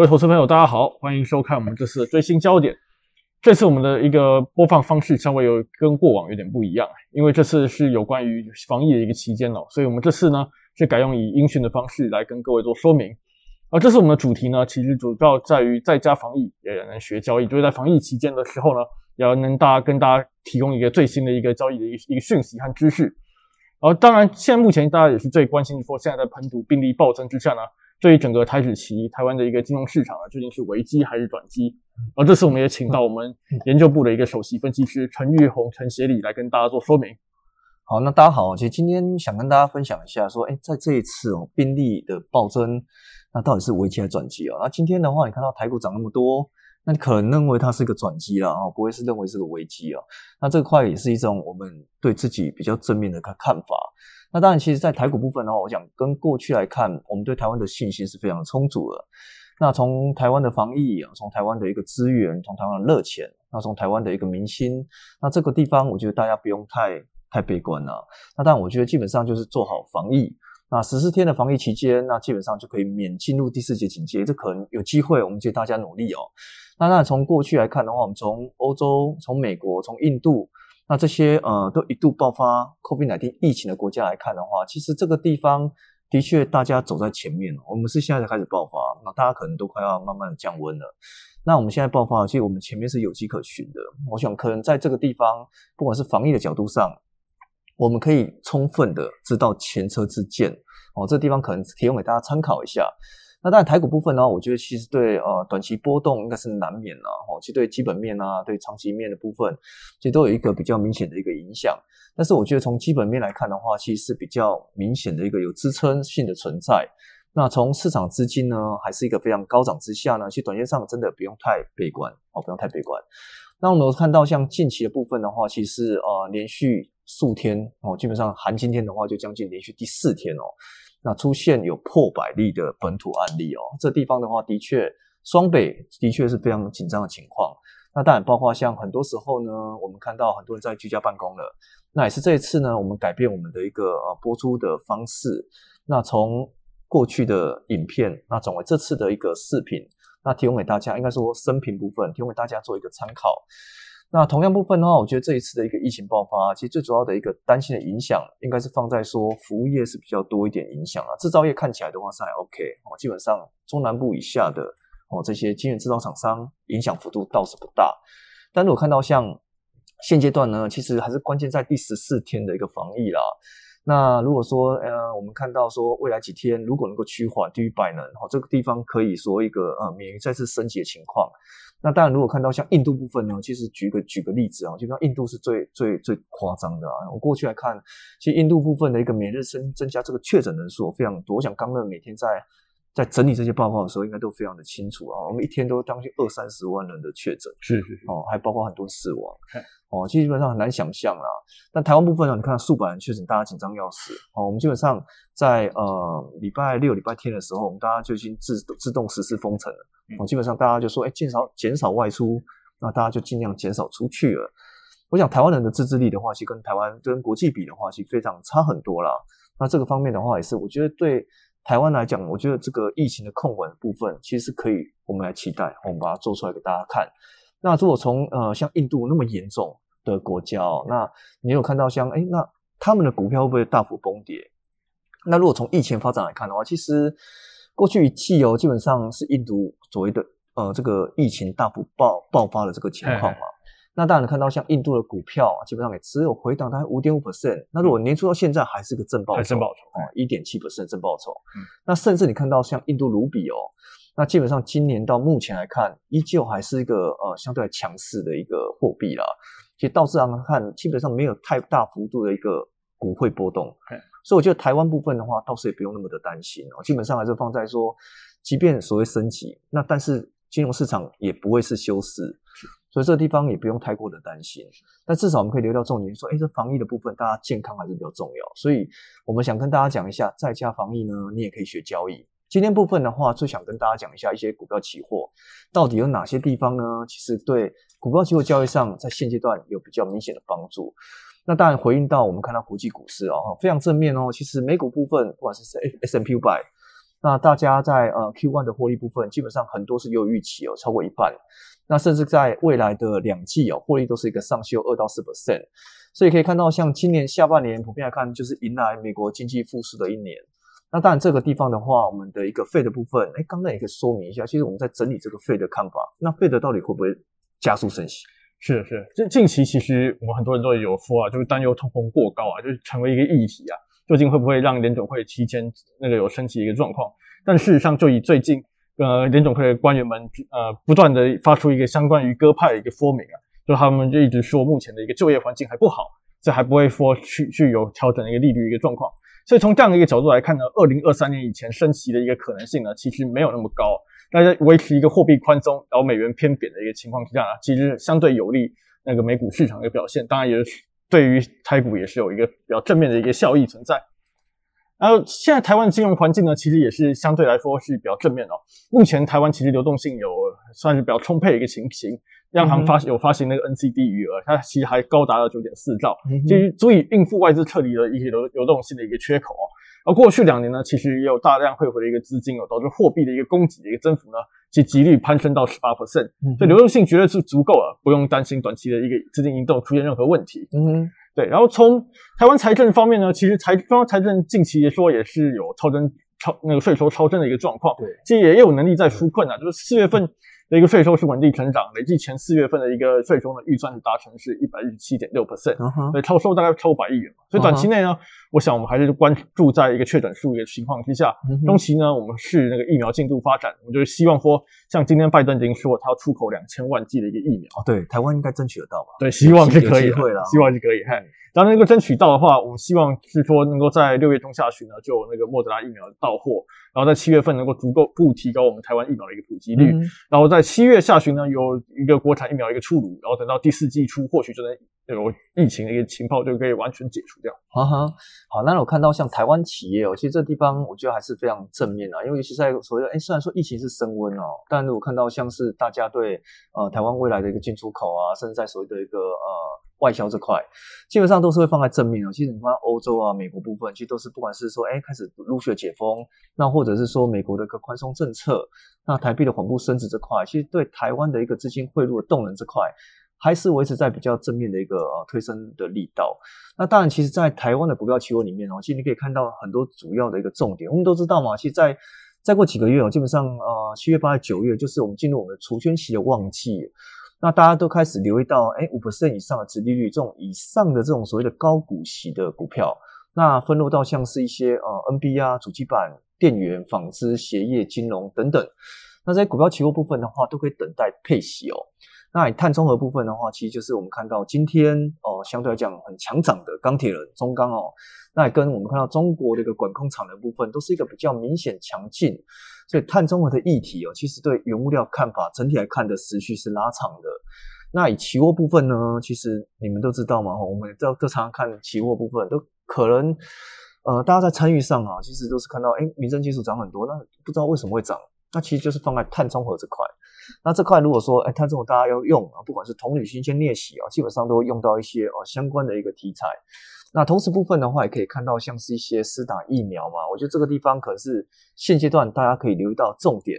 各位投资朋友，大家好，欢迎收看我们这次的最新焦点。这次我们的一个播放方式稍微有跟过往有点不一样，因为这次是有关于防疫的一个期间了，所以我们这次呢是改用以音讯的方式来跟各位做说明。而这次我们的主题呢，其实主要在于在家防疫也能学交易，就是在防疫期间的时候呢，要能大家跟大家提供一个最新的一个交易的一个一个讯息和知识。而当然，现在目前大家也是最关心说，现在在本土病例暴增之下呢。对于整个台指期，台湾的一个金融市场啊，究竟是危机还是转机？而这次我们也请到我们研究部的一个首席分析师陈玉红、陈协理来跟大家做说明。好，那大家好，其实今天想跟大家分享一下，说，哎，在这一次哦，病例的暴增，那到底是危机还是转机啊？那今天的话，你看到台股涨那么多，那可能认为它是一个转机了啊，不会是认为是个危机啊？那这块也是一种我们对自己比较正面的看看法。那当然，其实，在台股部分的话，我想跟过去来看，我们对台湾的信心是非常充足的。那从台湾的防疫啊，从台湾的一个资源，从台湾的热钱，那从台湾的一个民心，那这个地方，我觉得大家不用太太悲观了。那当然，我觉得基本上就是做好防疫。那十四天的防疫期间，那基本上就可以免进入第四节警戒。这可能有机会，我们就大家努力哦。那那从过去来看的话，我们从欧洲、从美国、从印度。那这些呃都一度爆发 COVID-19 疫情的国家来看的话，其实这个地方的确大家走在前面我们是现在才开始爆发，那大家可能都快要慢慢降温了。那我们现在爆发，其实我们前面是有迹可循的。我想可能在这个地方，不管是防疫的角度上，我们可以充分的知道前车之鉴哦。这地方可能提供给大家参考一下。那当然，台股部分呢，我觉得其实对呃短期波动应该是难免了哦。其实对基本面啊，对长期面的部分，其实都有一个比较明显的一个影响。但是我觉得从基本面来看的话，其实是比较明显的一个有支撑性的存在。那从市场资金呢，还是一个非常高涨之下呢，其实短线上真的不用太悲观哦，不用太悲观。那我们看到像近期的部分的话，其实呃连续数天哦，基本上含今天的话就将近连续第四天哦。那出现有破百例的本土案例哦，这地方的话，的确双北的确是非常紧张的情况。那当然包括像很多时候呢，我们看到很多人在居家办公了，那也是这一次呢，我们改变我们的一个呃播出的方式。那从过去的影片，那转为这次的一个视频，那提供给大家，应该说声频部分提供给大家做一个参考。那同样部分的话，我觉得这一次的一个疫情爆发，其实最主要的一个担心的影响，应该是放在说服务业是比较多一点影响啊。制造业看起来的话是还 OK 哦，基本上中南部以下的哦这些晶圆制造厂商影响幅度倒是不大。但是我看到像现阶段呢，其实还是关键在第十四天的一个防疫啦。那如果说呃，我们看到说未来几天如果能够趋缓低于百人，哦，这个地方可以说一个呃免疫再次升级的情况。那当然，如果看到像印度部分呢，其实举个举个例子啊，就像印度是最最最夸张的啊。我过去来看，其实印度部分的一个每日增增加这个确诊人数非常多。我想刚乐每天在在整理这些报告的时候，应该都非常的清楚啊。我们一天都将近二三十万人的确诊，是是哦，还包括很多死亡。哦，其实基本上很难想象啦。但台湾部分呢，你看数百人确诊，大家紧张要死。哦，我们基本上在呃礼拜六、礼拜天的时候，我们大家就已经自自动实施封城了。哦，基本上大家就说，哎，减少减少外出，那大家就尽量减少出去了。我想台湾人的自制力的话，其实跟台湾跟国际比的话，其实非常差很多啦。那这个方面的话，也是我觉得对台湾来讲，我觉得这个疫情的控管部分，其实可以我们来期待，我们把它做出来给大家看。那如果从呃像印度那么严重的国家哦，那你有看到像哎，那他们的股票会不会大幅崩跌？那如果从疫情发展来看的话，其实过去一季哦，基本上是印度所谓的呃这个疫情大幅爆爆发的这个情况嘛。那当然看到像印度的股票啊基本上也只有回档大概五点五 percent。那如果年初到现在还是个正报酬，正报酬哦，一点七 percent 正报酬。嗯，那甚至你看到像印度卢比哦。那基本上今年到目前来看，依旧还是一个呃相对强势的一个货币啦。其实道市上看，基本上没有太大幅度的一个股汇波动，所以我觉得台湾部分的话，倒是也不用那么的担心哦。基本上还是放在说，即便所谓升级，那但是金融市场也不会是休市，所以这个地方也不用太过的担心。但至少我们可以留到重点说，哎，这防疫的部分，大家健康还是比较重要。所以我们想跟大家讲一下，在家防疫呢，你也可以学交易。今天部分的话，最想跟大家讲一下一些股票期货到底有哪些地方呢？其实对股票期货交易上，在现阶段有比较明显的帮助。那当然回应到我们看到国际股市啊，非常正面哦。其实美股部分，不管是 S S M P 五百，那大家在呃 Q1 的获利部分，基本上很多是有预期哦，超过一半。那甚至在未来的两季哦，获利都是一个上修二到四 percent。所以可以看到，像今年下半年普遍来看，就是迎来美国经济复苏的一年。那当然这个地方的话，我们的一个费的部分，哎，刚刚也可以说明一下，其实我们在整理这个费的看法。那费的到底会不会加速升息？是是，近近期其实我们很多人都有说啊，就是担忧通膨过高啊，就是成为一个议题啊，究竟会不会让联总会提前那个有升息的一个状况？但事实上，就以最近呃联总会的官员们呃不断的发出一个相关于鸽派的一个说明啊，就他们就一直说目前的一个就业环境还不好，这还不会说去去有调整的一个利率一个状况。所以从这样的一个角度来看呢，二零二三年以前升息的一个可能性呢，其实没有那么高。大家维持一个货币宽松，然后美元偏贬的一个情况之下呢，其实相对有利那个美股市场的表现。当然，也是对于台股也是有一个比较正面的一个效益存在。然后现在台湾的金融环境呢，其实也是相对来说是比较正面哦。目前台湾其实流动性有算是比较充沛的一个情形。央行发有发行那个 NCD 余额，它其实还高达了九点四兆，其实足以应付外资撤离的一些流流动性的一个缺口哦。而过去两年呢，其实也有大量汇回的一个资金哦，导致货币的一个供给的一个增幅呢，其几率攀升到十八 percent，所以流动性绝对是足够了，不用担心短期的一个资金移动出现任何问题。嗯，对。然后从台湾财政方面呢，其实财中央财政近期也说也是有超增超那个税收超增的一个状况，对，其实也有能力在纾困啊，就是四月份。的一个税收是稳定成长，累计前四月份的一个税收呢预算是达成是一百一十七点六 percent，所以超收大概超百亿元嘛。所以短期内呢，我想我们还是关注在一个确诊数一个情况之下。中期呢，我们是那个疫苗进度发展，我们就是希望说，像今天拜登已经说他要出口两千万剂的一个疫苗。哦，对，台湾应该争取得到吧？对，希望是可以，希望是可以。嘿。当然，能够争取到的话，我们希望是说能够在六月中下旬呢，就那个莫德拉疫苗到货，然后在七月份能够足够不提高我们台湾疫苗的一个普及率，然后在七月下旬呢有一个国产疫苗一个出炉，然后等到第四季初，或许就能有疫情的一个情报就可以完全解除掉。哈哈，好，那我看到像台湾企业哦，其实这地方我觉得还是非常正面啊，因为尤其在所谓的哎，虽然说疫情是升温哦，但如果看到像是大家对呃台湾未来的一个进出口啊，甚至在所谓的一个呃。外销这块基本上都是会放在正面的。其实你看欧洲啊、美国部分，其实都是不管是说哎开始陆续解封，那或者是说美国的一个宽松政策，那台币的缓步升值这块，其实对台湾的一个资金汇入的动能这块，还是维持在比较正面的一个呃推升的力道。那当然，其实，在台湾的股票期货里面哦，其实你可以看到很多主要的一个重点。我们都知道嘛，其实，在再过几个月哦，基本上呃七月、八月、九月，就是我们进入我们除权期的旺季。那大家都开始留意到，哎，五 percent 以上的殖利率，这种以上的这种所谓的高股息的股票，那分落到像是一些呃 NB 啊、主机板、电源、纺织、鞋业、金融等等，那在股票期货部分的话，都可以等待配息哦。那以碳中和部分的话，其实就是我们看到今天哦，相对来讲很强涨的钢铁人中钢哦，那也跟我们看到中国的一个管控厂的部分，都是一个比较明显强劲。所以碳中和的议题哦，其实对原物料看法整体来看的时序是拉长的。那以期货部分呢，其实你们都知道嘛，我们都都常看期货部分，都可能呃大家在参与上啊，其实都是看到哎，民生技术涨很多，那不知道为什么会涨，那其实就是放在碳中和这块。那这块如果说哎碳中和大家要用啊，不管是铜铝锌铅镍锡啊，基本上都会用到一些哦相关的一个题材。那同时部分的话，也可以看到像是一些施打疫苗嘛，我觉得这个地方可能是现阶段大家可以留意到重点。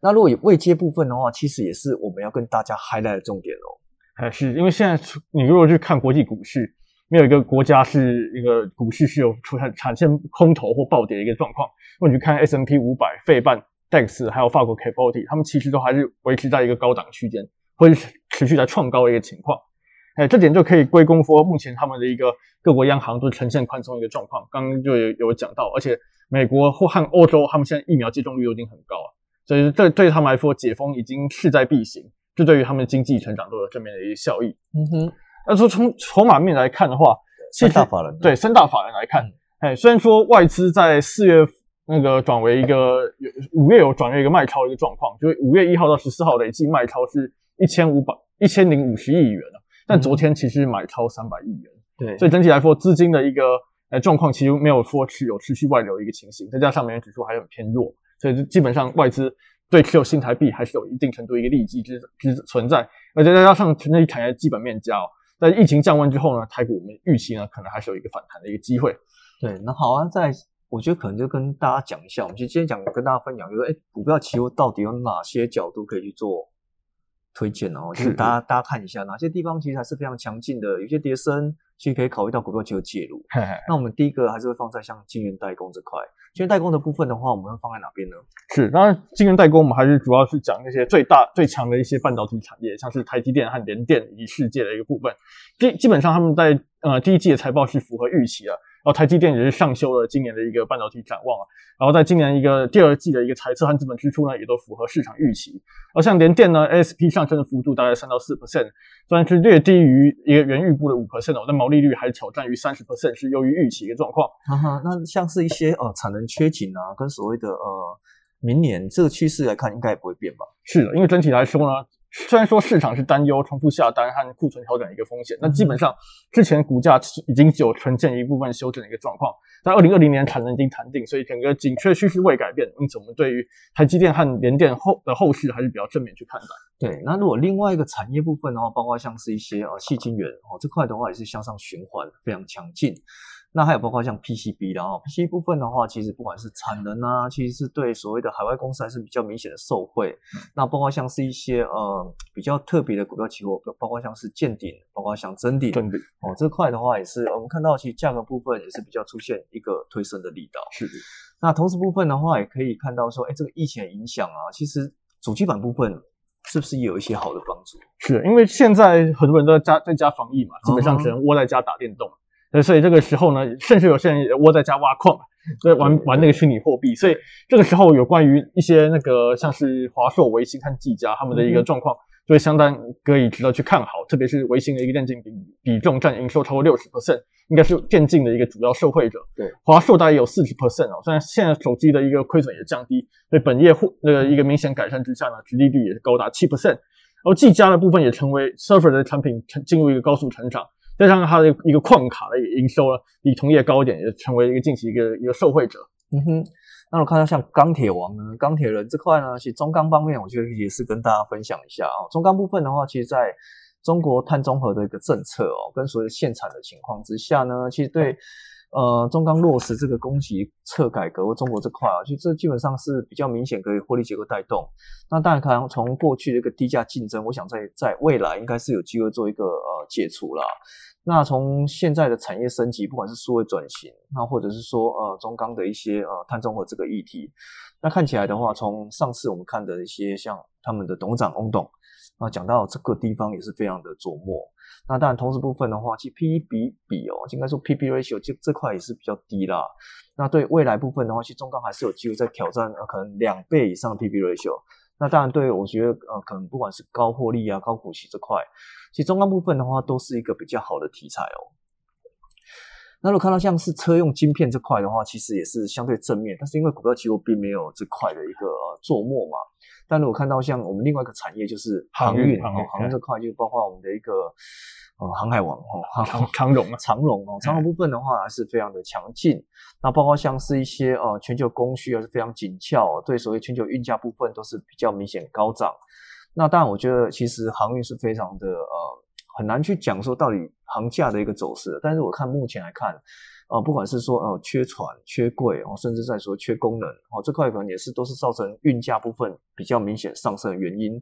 那如果有未接部分的话，其实也是我们要跟大家 highlight 的重点哦。还是因为现在你如果去看国际股市，没有一个国家是一个股市是有出现产生空头或暴跌的一个状况。如果你去看 S M P 五百、费半、DAX 还有法国 K forty，他们其实都还是维持在一个高档区间，或者持续在创高的一个情况。哎，这点就可以归功说，目前他们的一个各国央行都呈现宽松一个状况。刚刚就有有讲到，而且美国或和欧洲，他们现在疫苗接种率都已经很高了，所以这对他们来说，解封已经势在必行。这对于他们的经济成长都有正面的一个效益。嗯哼，那说从筹码面来看的话，三大法人对三大法人来看，哎，虽然说外资在四月那个转为一个有五月有转为一个卖超的一个状况，就是五月一号到十四号累计卖超是一千五百一千零五十亿元了。但昨天其实买超三百亿元，对，所以整体来说资金的一个呃状况其实没有说持有持续外流的一个情形，再加上美元指数还很偏弱，所以基本上外资对持有新台币还是有一定程度一个利基之之存在，而且再加上整体产业基本面佳，在疫情降温之后呢，台股我们预期呢可能还是有一个反弹的一个机会。对，那好啊，在我觉得可能就跟大家讲一下，我们就今天讲跟大家分享，就是哎，股票期货到底有哪些角度可以去做推荐哦？就是大家大家看一下哪些地方其实还是非常强劲的，有些跌升，其实可以考虑到股票期货介入。那我们第一个还是会放在像晶圆代工这块，晶圆代工的部分的话，我们会放在哪边呢？是，当然晶圆代工我们还是主要是讲那些最大最强的一些半导体产业，像是台积电和联电以及世界的一个部分。基基本上他们在呃第一季的财报是符合预期的。然后台积电也是上修了今年的一个半导体展望啊，然后在今年一个第二季的一个财测和资本支出呢，也都符合市场预期。而像联电呢，ASP 上升的幅度大概三到四 percent，虽然是略低于一个原预估的五 percent 哦，但毛利率还是挑战于三十 percent，是优于预期一个状况。哈哈，那像是一些呃产能缺紧啊，跟所谓的呃明年这个趋势来看，应该也不会变吧？是的，因为整体来说呢。虽然说市场是担忧重复下单和库存调整的一个风险，但基本上之前股价已经有呈现一部分修正的一个状况。在二零二零年产能已经谈定，所以整个紧缺趋势未改变，因此我们对于台积电和联电后的后市还是比较正面去看待。对，那如果另外一个产业部分的话，包括像是一些呃细晶圆哦这块的话，也是向上循环非常强劲。那还有包括像 PCB 的哦，PCB 部分的话，其实不管是产能啊，其实是对所谓的海外公司还是比较明显的受惠。那包括像是一些呃比较特别的股票期货，包括像是见顶，包括像真顶，真顶哦这块的话，也是我们看到其实价格部分也是比较出现一个推升的力道。是的。那同时部分的话，也可以看到说，哎，这个疫情影响啊，其实主机板部分是不是也有一些好的帮助？是因为现在很多人都在家在家防疫嘛，基本上只能窝在家打电动。所以这个时候呢，甚至有些人窝在家挖矿，在玩玩那个虚拟货币。所以这个时候有关于一些那个像是华硕、微星和技嘉他们的一个状况，就会相当可以值得去看好。特别是微星的一个电竞比比重占营收超过六十 percent，应该是电竞的一个主要受惠者。对，华硕大概有四十 percent 哦。虽然现在手机的一个亏损也降低，所以本业户那个一个明显改善之下呢，殖利率也是高达七 percent。然后技嘉的部分也成为 server 的产品成进入一个高速成长。加上它的一个矿卡的营收了，比同业高一点，也成为一个近期一个一个受惠者。嗯哼，那我看到像钢铁王呢，钢铁人这块呢，其实中钢方面，我觉得也是跟大家分享一下啊。中钢部分的话，其实在中国碳中和的一个政策哦，跟所谓限产的情况之下呢，其实对。呃，中钢落实这个供给侧改革，中国这块啊，其实这基本上是比较明显可以获利结构带动。那当然，看从过去的一个低价竞争，我想在在未来应该是有机会做一个呃解除了。那从现在的产业升级，不管是数位转型，那或者是说呃中钢的一些呃碳中和这个议题，那看起来的话，从上次我们看的一些像他们的董事长翁董啊讲到这个地方也是非常的琢磨。那当然，同时部分的话，其实 P/E 比比哦，应该说 P/B ratio 这这块也是比较低啦。那对未来部分的话，其实中钢还是有机会在挑战呃可能两倍以上的 P/B ratio。那当然，对我觉得呃可能不管是高获利啊、高股息这块，其实中钢部分的话都是一个比较好的题材哦。那如果看到像是车用晶片这块的话，其实也是相对正面，但是因为股票期货并没有这块的一个做墨嘛。但如果看到像我们另外一个产业就是航运哦，航运这块就包括我们的一个呃航海王哦，长长荣 长荣哦，长荣部分的话还是非常的强劲。那包括像是一些呃全球供需还是非常紧俏，对所谓全球运价部分都是比较明显高涨。那当然，我觉得其实航运是非常的呃很难去讲说到底行价的一个走势。但是我看目前来看。啊，不管是说呃缺船、缺柜哦，甚至在说缺功能哦，这块可能也是都是造成运价部分比较明显上升的原因。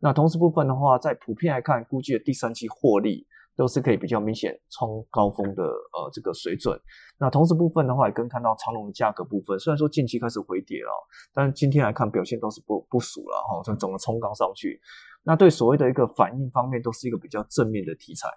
那同时部分的话，在普遍来看，估计的第三季获利都是可以比较明显冲高峰的呃这个水准。那同时部分的话，也跟看到长龙的价格部分，虽然说近期开始回跌了，但今天来看表现都是不不俗了哈，从整个冲高上去。那对所谓的一个反应方面，都是一个比较正面的题材。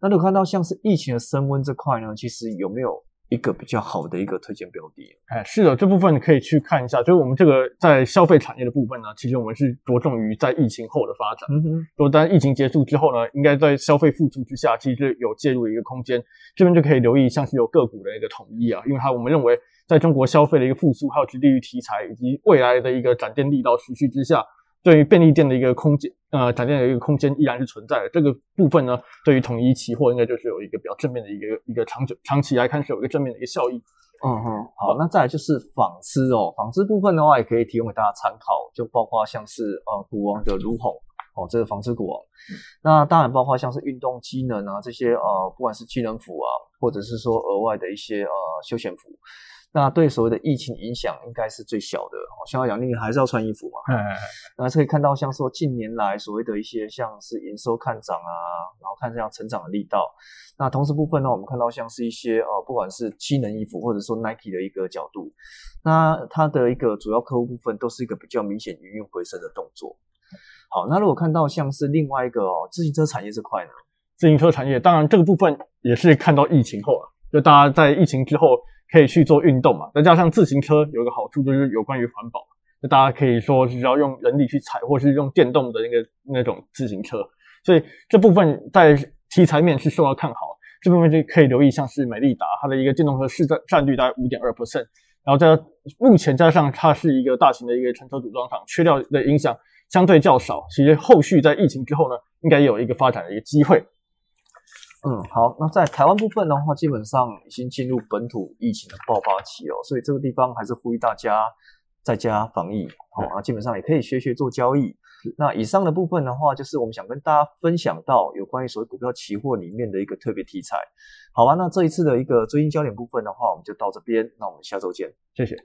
那如果看到像是疫情的升温这块呢，其实有没有一个比较好的一个推荐标的？哎，是的，这部分你可以去看一下。就是我们这个在消费产业的部分呢，其实我们是着重于在疫情后的发展。嗯哼，就当疫情结束之后呢，应该在消费复苏之下，其实有介入一个空间。这边就可以留意像是有个股的一个统一啊，因为它我们认为在中国消费的一个复苏，还有殖利率题材以及未来的一个展店力道持续之下。对于便利店的一个空间，呃，展店的一个空间依然是存在的。这个部分呢，对于统一期货应该就是有一个比较正面的一个一个长久长期来看是有一个正面的一个效益。嗯哼，好，那再来就是纺织哦，纺织部分的话也可以提供给大家参考，就包括像是呃股王的如虹哦，这个纺织股王。那当然包括像是运动机能啊这些呃，不管是机能服啊，或者是说额外的一些呃休闲服。那对所谓的疫情影响应该是最小的。像杨丽还是要穿衣服嘛，那可以看到像说近年来所谓的一些像是营收看涨啊，然后看这样成长的力道。那同时部分呢，我们看到像是一些呃，不管是机能衣服或者说 Nike 的一个角度，那它的一个主要客户部分都是一个比较明显营运回升的动作。好，那如果看到像是另外一个哦，自行车产业这块呢？自行车产业，当然这个部分也是看到疫情后啊，就大家在疫情之后可以去做运动嘛。再加上自行车有个好处就是有关于环保，那大家可以说是要用人力去踩，或是用电动的那个那种自行车，所以这部分在题材面是受到看好。这部分就可以留意，像是美利达，它的一个电动车市占占率大概五点二 percent，然后在目前加上它是一个大型的一个乘车组装厂，缺料的影响相对较少。其实后续在疫情之后呢，应该有一个发展的一个机会。嗯，好，那在台湾部分的话，基本上已经进入本土疫情的爆发期哦，所以这个地方还是呼吁大家在家防疫，好啊，基本上也可以学学做交易。那以上的部分的话，就是我们想跟大家分享到有关于所谓股票期货里面的一个特别题材，好吧？那这一次的一个追新焦点部分的话，我们就到这边，那我们下周见，谢谢。